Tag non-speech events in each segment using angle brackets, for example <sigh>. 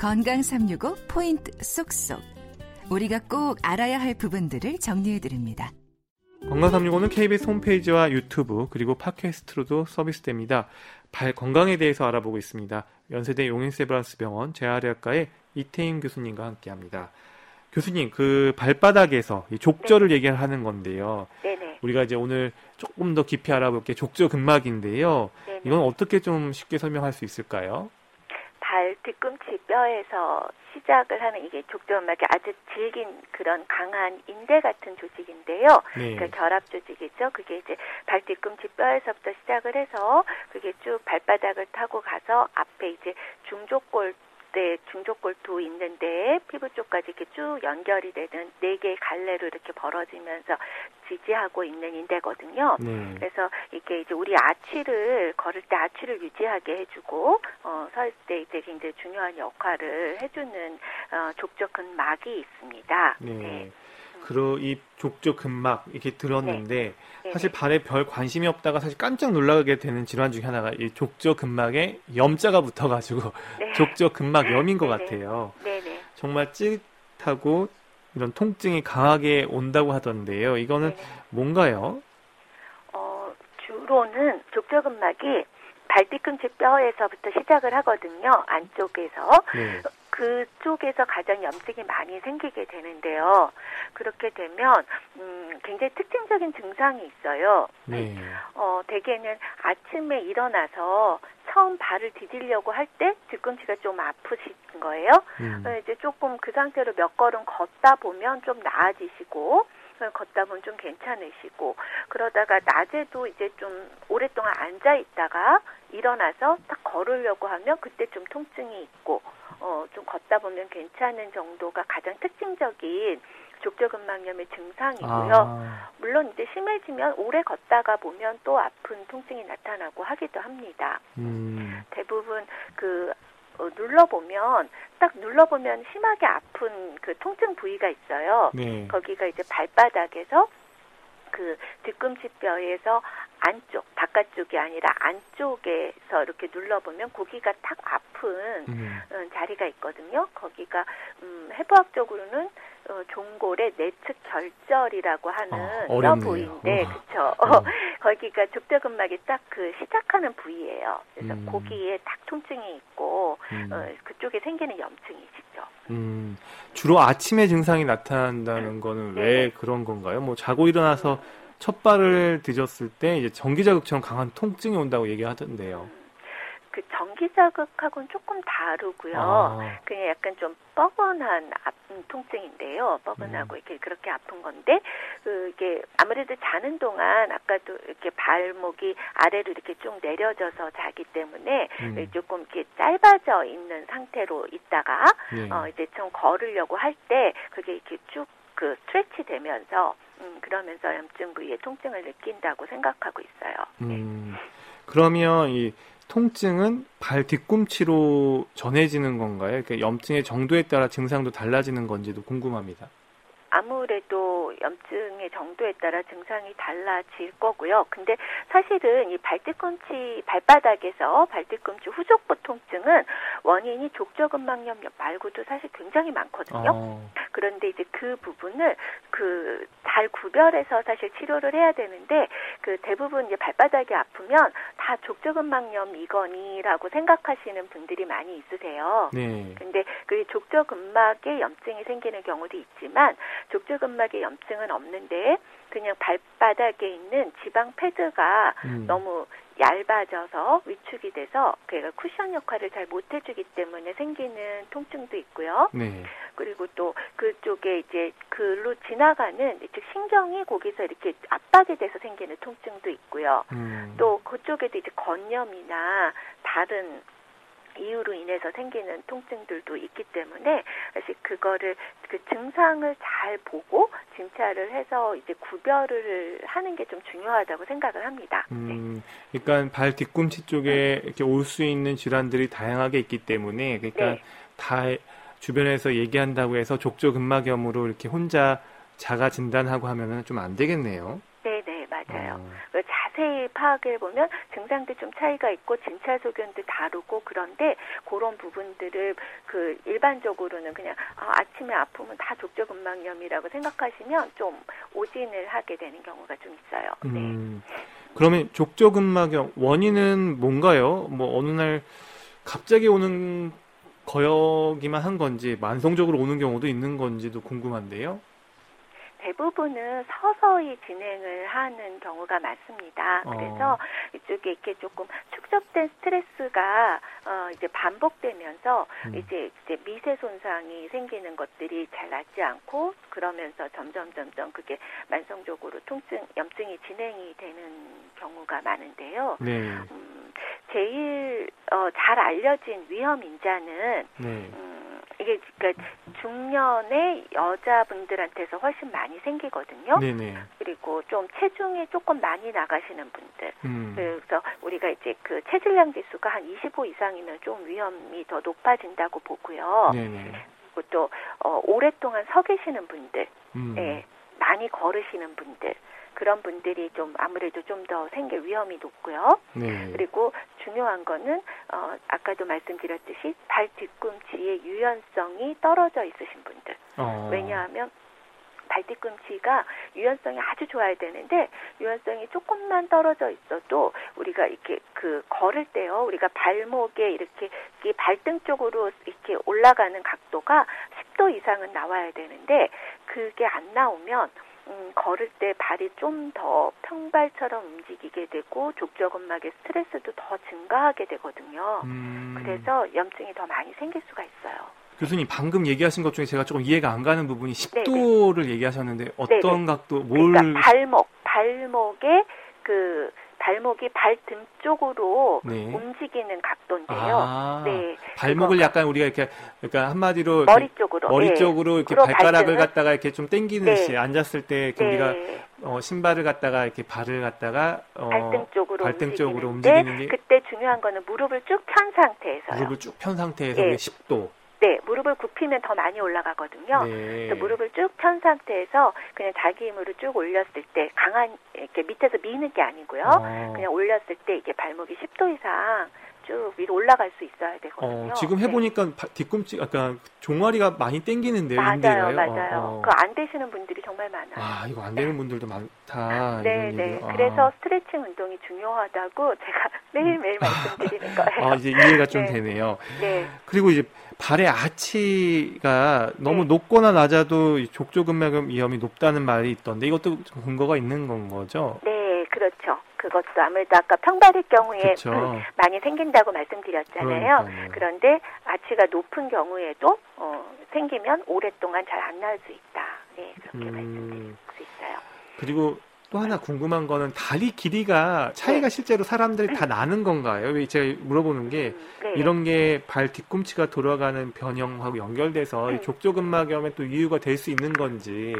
건강 365 포인트 쏙쏙. 우리가 꼭 알아야 할 부분들을 정리해 드립니다. 건강 365는 KBS 홈페이지와 유튜브 그리고 팟캐스트로도 서비스됩니다. 발 건강에 대해서 알아보고 있습니다. 연세대 용인세브란스 병원 재활의학과의 이태임 교수님과 함께합니다. 교수님, 그 발바닥에서 족저를 네. 얘기하는 건데요. 네네. 우리가 이제 오늘 조금 더 깊이 알아볼 게 족저 근막인데요. 네네. 이건 어떻게 좀 쉽게 설명할 수 있을까요? 발 뒤꿈치 뼈에서 시작을 하는 이게 족저근막이 아주 질긴 그런 강한 인대 같은 조직인데요. 네. 그러니까 결합 조직이죠. 그게 이제 발 뒤꿈치 뼈에서부터 시작을 해서 그게 쭉 발바닥을 타고 가서 앞에 이제 중족골 네, 중족골도 있는데 피부 쪽까지 이렇게 쭉 연결이 되는 네 개의 갈래로 이렇게 벌어지면서 지지하고 있는 인대거든요. 네. 그래서 이게 이제 우리 아치를 걸을 때 아치를 유지하게 해주고 어, 설 때 이제 굉장히 중요한 역할을 해주는 어, 족적 근막이 있습니다. 네. 네. 그리고 이 족저 근막 이렇게 들었는데 네. 네. 사실 발에 별 관심이 없다가 사실 깜짝 놀라게 되는 질환 중에 하나가 이 족저 근막에 염자가 붙어가지고 네. <laughs> 족저 근막염인 것 같아요. 네네. 정말 찌릿하고 이런 통증이 강하게 온다고 하던데요. 이거는 뭔가요? 어, 주로는 족저 근막이 발뒤꿈치 뼈에서부터 시작을 하거든요. 안쪽에서. 네. 그쪽에서 가장 염증이 많이 생기게 되는데요. 그렇게 되면 음, 굉장히 특징적인 증상이 있어요. 네. 어, 대개는 아침에 일어나서 처음 발을 디디려고 할 때 뒤꿈치가 좀 아프신 거예요. 음. 어, 이제 조금 그 상태로 몇 걸음 걷다 보면 좀 나아지시고 걷다 보면 좀 괜찮으시고 그러다가 낮에도 이제 좀 오랫동안 앉아 있다가 일어나서 딱 걸으려고 하면 그때 좀 통증이 있고 어, 좀 걷다 보면 괜찮은 정도가 가장 특징적인 족저근막염의 증상이고요. 아. 물론 이제 심해지면 오래 걷다가 보면 또 아픈 통증이 나타나고 하기도 합니다. 음. 대부분 그 어, 눌러보면 딱 눌러보면 심하게 아픈 그 통증 부위가 있어요. 네. 거기가 이제 발바닥에서 그 뒤꿈치 뼈에서 안쪽, 바깥쪽이 아니라 안쪽에서 이렇게 눌러보면 고기가 탁 아픈 음. 어, 자리가 있거든요. 거기가 음, 해부학적으로는 어, 종골의 내측 결절이라고 하는 어, 뼈 부위인데, 그쵸? 어. <laughs> 거기가 족저근막이 딱 그 시작하는 부위예요. 그래서 음. 고기에 딱 통증이 있고 음. 어, 그쪽에 생기는 염증이시죠. 음, 주로 아침에 증상이 나타난다는 <clears throat> 거는 네. 왜 그런 건가요? 뭐 자고 일어나서 음. 첫 발을 뒤졌을 때 이제 전기 자극처럼 강한 통증이 온다고 얘기하던데요. 그 전기 자극하고는 조금 다르고요. 아. 그냥 약간 좀 뻐근한 아픈 통증인데요. 뻐근하고 음. 이렇게 그렇게 아픈 건데 그게 아무래도 자는 동안 아까도 이렇게 발목이 아래로 이렇게 쭉 내려져서 자기 때문에 음. 조금 이렇게 짧아져 있는 상태로 있다가 네. 어 이제 좀 걸으려고 할 때 그게 이렇게 쭉 그 스트레치 되면서 음, 그러면서 염증 부위에 통증을 느낀다고 생각하고 있어요. 네. 음, 그러면 이 통증은 발 뒤꿈치로 전해지는 건가요? 그러니까 염증의 정도에 따라 증상도 달라지는 건지도 궁금합니다. 아무래도 염증의 정도에 따라 증상이 달라질 거고요. 근데 사실은 이 발뒤꿈치 발바닥에서 발뒤꿈치 후족부 통증은 원인이 족저근막염 말고도 사실 굉장히 많거든요. 어. 그런데 이제 그 부분을 그 잘 구별해서 사실 치료를 해야 되는데 그 대부분 이제 발바닥이 아프면 다 족저근막염이거니라고 생각하시는 분들이 많이 있으세요. 네. 근데 그 족저근막에 염증이 생기는 경우도 있지만 족저근막에 염증은 없는데 그냥 발바닥에 있는 지방 패드가 음. 너무 얇아져서 위축이 돼서 그가 쿠션 역할을 잘 못 해주기 때문에 생기는 통증도 있고요. 네. 그리고 또 그쪽에 이제 글로 지나가는 즉 신경이 거기서 이렇게 압박이 돼서 생기는 통증도 있고요. 음. 또 그쪽에도 이제 건염이나 다른 이유로 인해서 생기는 통증들도 있기 때문에 사실 그거를 그 증상을 잘 보고 진찰을 해서 이제 구별을 하는 게 좀 중요하다고 생각을 합니다. 음, 네. 그러니까 발 뒤꿈치 쪽에 이렇게 올 수 있는 질환들이 다양하게 있기 때문에 그러니까 네. 다 주변에서 얘기한다고 해서 족저근막염으로 이렇게 혼자 자가 진단하고 하면은 좀 안 되겠네요. 네, 네, 맞아요. 어. 자세히 파악해 보면 증상도 좀 차이가 있고 진찰 소견도 다르고 그런데 그런 부분들을 그 일반적으로는 그냥 아, 아침에 아프면 다 족저근막염이라고 생각하시면 좀 오진을 하게 되는 경우가 좀 있어요. 네. 음, 그러면 족저근막염 원인은 뭔가요? 뭐 어느 날 갑자기 오는 거역이만 한 건지 만성적으로 오는 경우도 있는 건지도 궁금한데요. 대부분은 서서히 진행을 하는 경우가 많습니다. 어. 그래서 이쪽에 이렇게 조금 축적된 스트레스가 어 이제 반복되면서 음. 이제 이제 미세 손상이 생기는 것들이 잘 낫지 않고 그러면서 점점 점점 그게 만성적으로 통증 염증이 진행이 되는 경우가 많은데요. 네. 음, 제일 어, 잘 알려진 위험 인자는 네. 음, 이게 그러니까 중년의 여자분들한테서 훨씬 많이 생기거든요. 네네. 그리고 좀 체중이 조금 많이 나가시는 분들. 음. 그래서 우리가 이제 그 체질량 지수가 한 25 이상이면 좀 위험이 더 높아진다고 보고요. 네네. 그리고 또 어, 오랫동안 서 계시는 분들, 음. 예, 많이 걸으시는 분들. 그런 분들이 좀 아무래도 좀 더 생길 위험이 높고요. 네. 그리고 중요한 거는 어 아까도 말씀드렸듯이 발 뒤꿈치의 유연성이 떨어져 있으신 분들. 어. 왜냐하면 발 뒤꿈치가 유연성이 아주 좋아야 되는데 유연성이 조금만 떨어져 있어도 우리가 이렇게 그 걸을 때요 우리가 발목에 이렇게 발등 쪽으로 이렇게 올라가는 각도가 10도 이상은 나와야 되는데 그게 안 나오면 음, 걸을 때 발이 좀 더 평발처럼 움직이게 되고 족저근막의 스트레스도 더 증가하게 되거든요. 음. 그래서 염증이 더 많이 생길 수가 있어요. 교수님 방금 얘기하신 것 중에 제가 조금 이해가 안 가는 부분이 10도를 네네. 얘기하셨는데 어떤 네네. 각도 뭘 그러니까 발목 발목에 그 발목이 발등 쪽으로 네. 움직이는 각도인데요. 아, 네. 발목을 약간 우리가 이렇게 그러니까 한마디로 머리 쪽으로 머리 네. 쪽으로 이렇게 발가락을 갖다가 이렇게 좀 당기듯이 네. 앉았을 때 네. 우리가 어, 신발을 갖다가 이렇게 발을 갖다가 어, 발등 쪽으로 발등 쪽으로 움직이는 게 그때 중요한 거는 무릎을 쭉 편 상태에서요. 무릎을 쭉 편 상태에서 네. 10도. 네, 무릎을 굽히면 더 많이 올라가거든요. 네. 무릎을 쭉 편 상태에서 그냥 자기 힘으로 쭉 올렸을 때 강한 이렇게 밑에서 미는 게 아니고요. 어. 그냥 올렸을 때 이게 발목이 10도 이상 쭉 위로 올라갈 수 있어야 되거든요. 어, 지금 네. 해보니까 네. 뒤꿈치 약간 종아리가 많이 땡기는데요. 맞아요, 맞아요. 어, 어. 그안 되시는 분들이 정말 많아요. 아 이거 안 되는 네. 분들도 많다. 네, 네. 아. 그래서 스트레칭 운동이 중요하다고 제가 <laughs> 매일 매일 말씀드리는 거예요. 아 이제 이해가 좀 네. 되네요. 네. 그리고 이제 발의 아치가 너무 네. 높거나 낮아도 족저근막염 위험이 높다는 말이 있던데 이것도 근거가 있는 건 거죠? 네, 그렇죠. 그것도 아무래도 아까 평발일 경우에 음, 많이 생긴다고 말씀드렸잖아요. 그러니까요. 그런데 아치가 높은 경우에도 어, 생기면 오랫동안 잘 안 나을 수 있다. 네, 그렇게 음... 말씀드릴 수 있어요. 그리고 또 하나 궁금한 거는 다리 길이가 차이가 네. 실제로 사람들이 다 나는 건가요? 왜 제가 물어보는 게 음, 네. 이런 게 발 뒤꿈치가 돌아가는 변형하고 연결돼서 음. 족저근막염의 또 이유가 될 수 있는 건지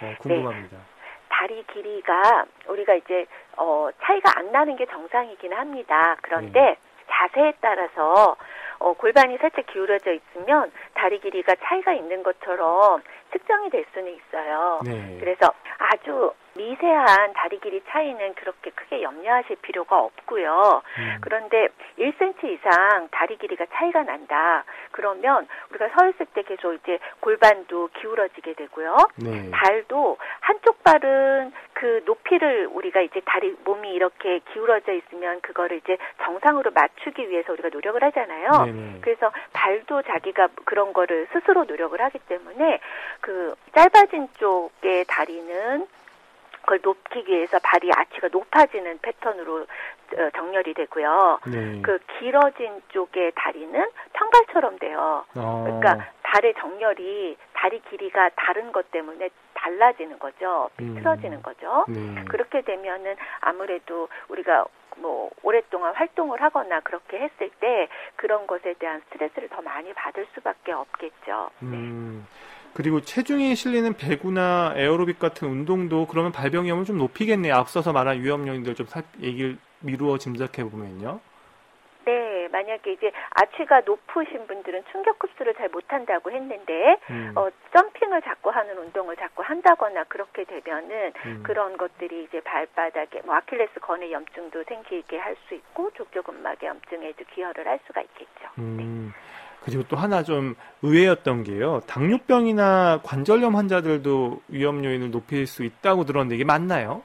어, 궁금합니다. 네. 다리 길이가 우리가 이제 어, 차이가 안 나는 게 정상이긴 합니다. 그런데 네. 자세에 따라서 어, 골반이 살짝 기울어져 있으면 다리 길이가 차이가 있는 것처럼 측정이 될 수는 있어요. 네. 그래서 아주 미세한 다리 길이 차이는 그렇게 크게 염려하실 필요가 없고요. 음. 그런데 1cm 이상 다리 길이가 차이가 난다. 그러면 우리가 서 있을 때 계속 이제 골반도 기울어지게 되고요. 네. 발도 한쪽 발은 그 높이를 우리가 이제 다리 몸이 이렇게 기울어져 있으면 그거를 이제 정상으로 맞추기 위해서 우리가 노력을 하잖아요. 네네. 그래서 발도 자기가 그런 거를 스스로 노력을 하기 때문에 그 짧아진 쪽의 다리는 그걸 높이기 위해서 발이 아치가 높아지는 패턴으로 어, 정렬이 되고요. 네. 그 길어진 쪽의 다리는 평발처럼 돼요. 어. 그러니까 발의 정렬이 다리 길이가 다른 것 때문에 달라지는 거죠. 비틀어지는 음. 거죠. 네. 그렇게 되면은 아무래도 우리가 뭐 오랫동안 활동을 하거나 그렇게 했을 때 그런 것에 대한 스트레스를 더 많이 받을 수밖에 없겠죠. 네. 음. 그리고 체중이 실리는 배구나 에어로빅 같은 운동도 그러면 발병 위험을 좀 높이겠네요. 앞서서 말한 위험 요인들 좀 살, 얘기를 미루어 짐작해 보면요. 네, 만약에 이제 아치가 높으신 분들은 충격 흡수를 잘 못한다고 했는데 음. 어, 점핑을 자꾸 하는 운동을 자꾸 한다거나 그렇게 되면은 음. 그런 것들이 이제 발바닥에 뭐 아킬레스 건의 염증도 생기게 할 수 있고 족저근막의 염증에도 기여를 할 수가 있겠죠. 음. 네. 그리고 또 하나 좀 의외였던 게요. 당뇨병이나 관절염 환자들도 위험 요인을 높일 수 있다고 들었는데 이게 맞나요?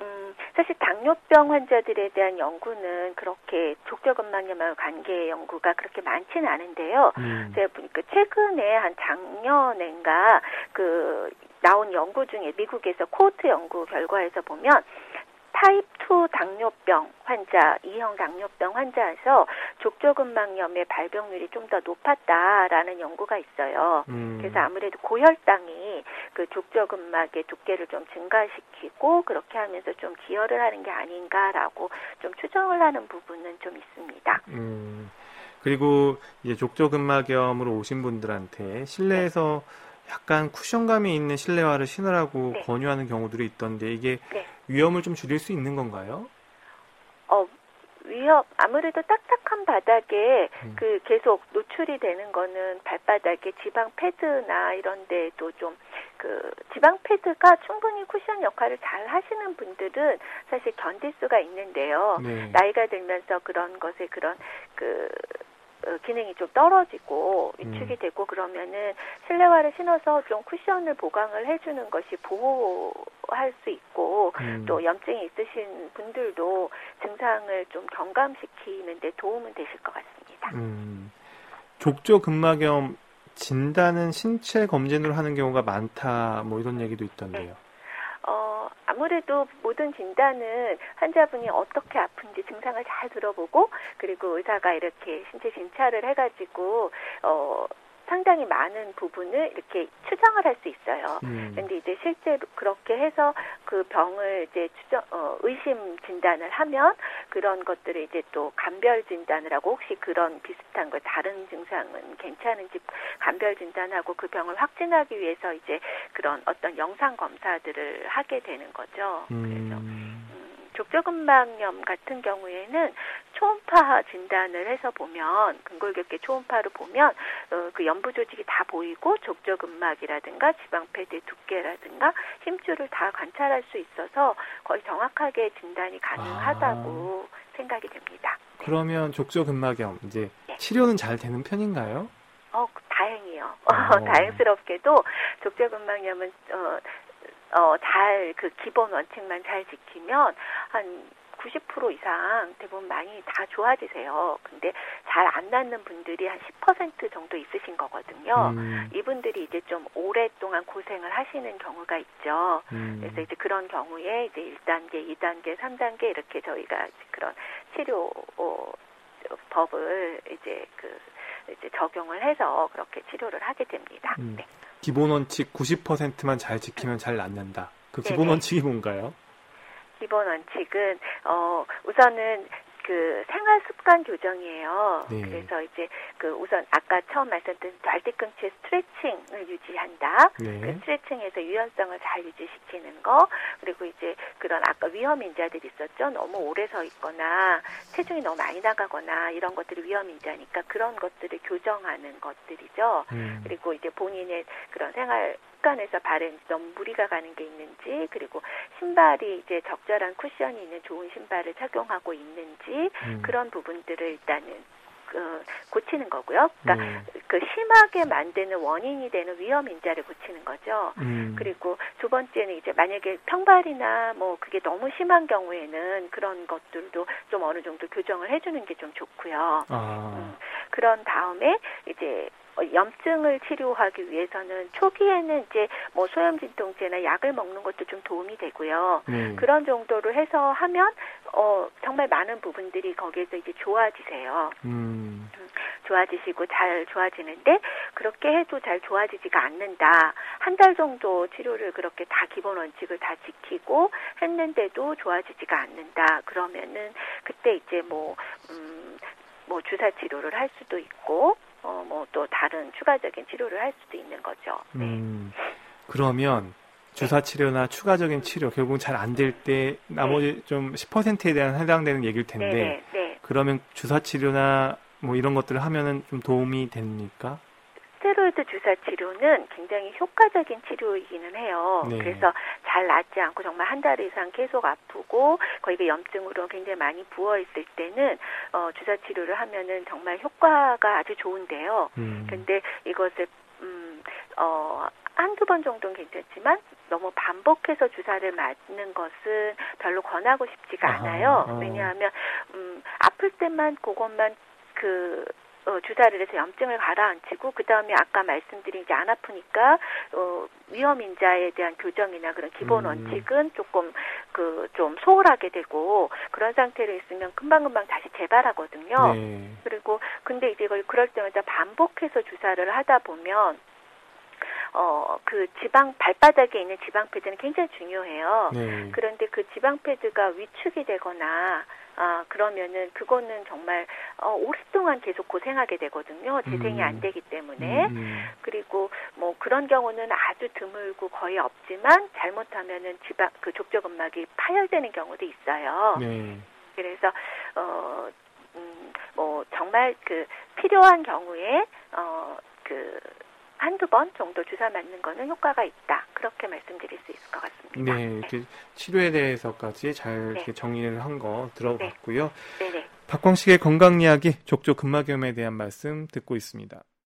음, 사실 당뇨병 환자들에 대한 연구는 그렇게 족저근막염하고 관계 연구가 그렇게 많지는 않은데요. 음. 제가 보니까 최근에 한 작년인가 그 나온 연구 중에 미국에서 코트 연구 결과에서 보면 타입 2 당뇨병 환자, 2형 당뇨병 환자에서 족저근막염의 발병률이 좀 더 높았다라는 연구가 있어요. 음. 그래서 아무래도 고혈당이 그 족저근막의 두께를 좀 증가시키고 그렇게 하면서 좀 기여를 하는 게 아닌가라고 좀 추정을 하는 부분은 좀 있습니다. 음. 그리고 이제 족저근막염으로 오신 분들한테 실내에서 네. 약간 쿠션감이 있는 실내화를 신으라고 네. 권유하는 경우들이 있던데 이게 네. 위험을 좀 줄일 수 있는 건가요? 어, 위험 아무래도 딱딱한 바닥에 음. 그 계속 노출이 되는 거는 발바닥에 지방 패드나 이런 데도 좀 그 지방 패드가 충분히 쿠션 역할을 잘 하시는 분들은 사실 견딜 수가 있는데요. 네. 나이가 들면서 그런 것에 그런 그 어, 기능이 좀 떨어지고 위축이 음. 되고 그러면은 실내화를 신어서 좀 쿠션을 보강을 해주는 것이 보호할 수 있고 음. 또 염증이 있으신 분들도 증상을 좀 경감시키는데 도움은 되실 것 같습니다. 음. 족저 근막염 진단은 신체 검진으로 하는 경우가 많다 뭐 이런 얘기도 있던데요. 네. 아무래도 모든 진단은 환자분이 어떻게 아픈지 증상을 잘 들어보고 그리고 의사가 이렇게 신체 진찰을 해가지고 어 상당히 많은 부분을 이렇게 추정을 할 수 있어요. 음. 근데 이제 실제로 그렇게 해서 그 병을 이제 추정, 어, 의심 진단을 하면 그런 것들을 이제 또 감별 진단을 하고 혹시 그런 비슷한 거 다른 증상은 괜찮은지 감별 진단하고 그 병을 확진하기 위해서 이제 그런 어떤 영상 검사들을 하게 되는 거죠. 음. 그래서 족저근막염 같은 경우에는 초음파 진단을 해서 보면 근골격계 초음파로 보면 어, 그 연부 조직이 다 보이고 족저근막이라든가 지방패드의 두께라든가 힘줄을 다 관찰할 수 있어서 거의 정확하게 진단이 가능하다고 아. 생각이 됩니다. 그러면 족저근막염 이제 네. 치료는 잘 되는 편인가요? 어, 다행이요. 어. <laughs> 다행스럽게도 족저근막염은 어, 어, 잘, 그 기본 원칙만 잘 지키면 한 90% 이상 대부분 많이 다 좋아지세요. 근데 잘 안 낫는 분들이 한 10% 정도 있으신 거거든요. 음. 이분들이 이제 좀 오랫동안 고생을 하시는 경우가 있죠. 음. 그래서 이제 그런 경우에 이제 1단계, 2단계, 3단계 이렇게 저희가 그런 치료 어, 법을 이제 그 이제 적용을 해서 그렇게 치료를 하게 됩니다. 음. 네. 기본 원칙 90%만 잘 지키면 잘 낫는다. 그 기본 네네. 원칙이 뭔가요? 기본 원칙은 어 우선은 그 생활 습관 교정이에요. 네. 그래서 이제 그 우선 아까 처음 말씀드린 발뒤꿈치 스트레칭을 유지한다. 네. 그 스트레칭에서 유연성을 잘 유지시키는 거 그리고 이제 그런 아까 위험 인자들이 있었죠. 너무 오래 서 있거나 체중이 너무 많이 나가거나 이런 것들이 위험 인자니까 그런 것들을 교정하는 것들이죠. 음. 그리고 이제 본인의 그런 생활 습관에서 발에 너무 무리가 가는 게 있는지 그리고 신발이 이제 적절한 쿠션이 있는 좋은 신발을 착용하고 있는지 음. 그런 부분들을 일단은 그 고치는 거고요. 그러니까 음. 그 심하게 만드는 원인이 되는 위험 인자를 고치는 거죠. 음. 그리고 두 번째는 이제 만약에 평발이나 뭐 그게 너무 심한 경우에는 그런 것들도 좀 어느 정도 교정을 해주는 게 좀 좋고요. 아. 음. 그런 다음에 이제 어, 염증을 치료하기 위해서는 초기에는 이제 뭐 소염 진통제나 약을 먹는 것도 좀 도움이 되고요. 네. 그런 정도로 해서 하면 어 정말 많은 부분들이 거기에서 이제 좋아지세요. 음. 음. 좋아지시고 잘 좋아지는데 그렇게 해도 잘 좋아지지가 않는다. 한 달 정도 치료를 그렇게 다 기본 원칙을 다 지키고 했는데도 좋아지지가 않는다. 그러면은 그때 이제 뭐 음, 뭐 주사 치료를 할 수도 있고 어, 뭐 또 다른 추가적인 치료를 할 수도 있는 거죠. 네. 음, 그러면 주사 치료나 추가적인 치료 결국 잘 안 될 때 나머지 네. 좀 10%에 대한 해당되는 얘기일 텐데 네, 네, 네. 그러면 주사 치료나 뭐 이런 것들을 하면은 좀 도움이 됩니까? 주사 치료는 굉장히 효과적인 치료이기는 해요. 네. 그래서 잘 낫지 않고 정말 한 달 이상 계속 아프고 거의 그 염증으로 굉장히 많이 부어 있을 때는 어, 주사 치료를 하면은 정말 효과가 아주 좋은데요. 음. 근데 이것을 음, 어, 한두 번 정도는 괜찮지만 너무 반복해서 주사를 맞는 것은 별로 권하고 싶지가 않아요. 아, 아. 왜냐하면 음, 아플 때만 그것만 그 어, 주사를 해서 염증을 가라앉히고 그 다음에 아까 말씀드린 이제 안 아프니까 어, 위험 인자에 대한 교정이나 그런 기본 음. 원칙은 조금 그 좀 소홀하게 되고 그런 상태로 있으면 금방금방 다시 재발하거든요. 네. 그리고 근데 이제 이걸 그럴 때마다 반복해서 주사를 하다 보면 어, 그 지방, 발바닥에 있는 지방 패드는 굉장히 중요해요. 네. 그런데 그 지방 패드가 위축이 되거나, 아, 그러면은 그거는 정말, 어, 오랫동안 계속 고생하게 되거든요. 재생이 음. 안 되기 때문에. 음, 음. 그리고 뭐 그런 경우는 아주 드물고 거의 없지만 잘못하면은 지방, 그 족저근막이 파열되는 경우도 있어요. 네. 그래서, 어, 음, 뭐 정말 그 필요한 경우에, 어, 그, 한두 번 정도 주사 맞는 거는 효과가 있다. 그렇게 말씀드릴 수 있을 것 같습니다. 네, 네. 치료에 대해서까지 잘 네. 정리를 한 거 들어봤고요. 네. 네. 박광식의 건강 이야기 족저 근막염에 대한 말씀 듣고 있습니다.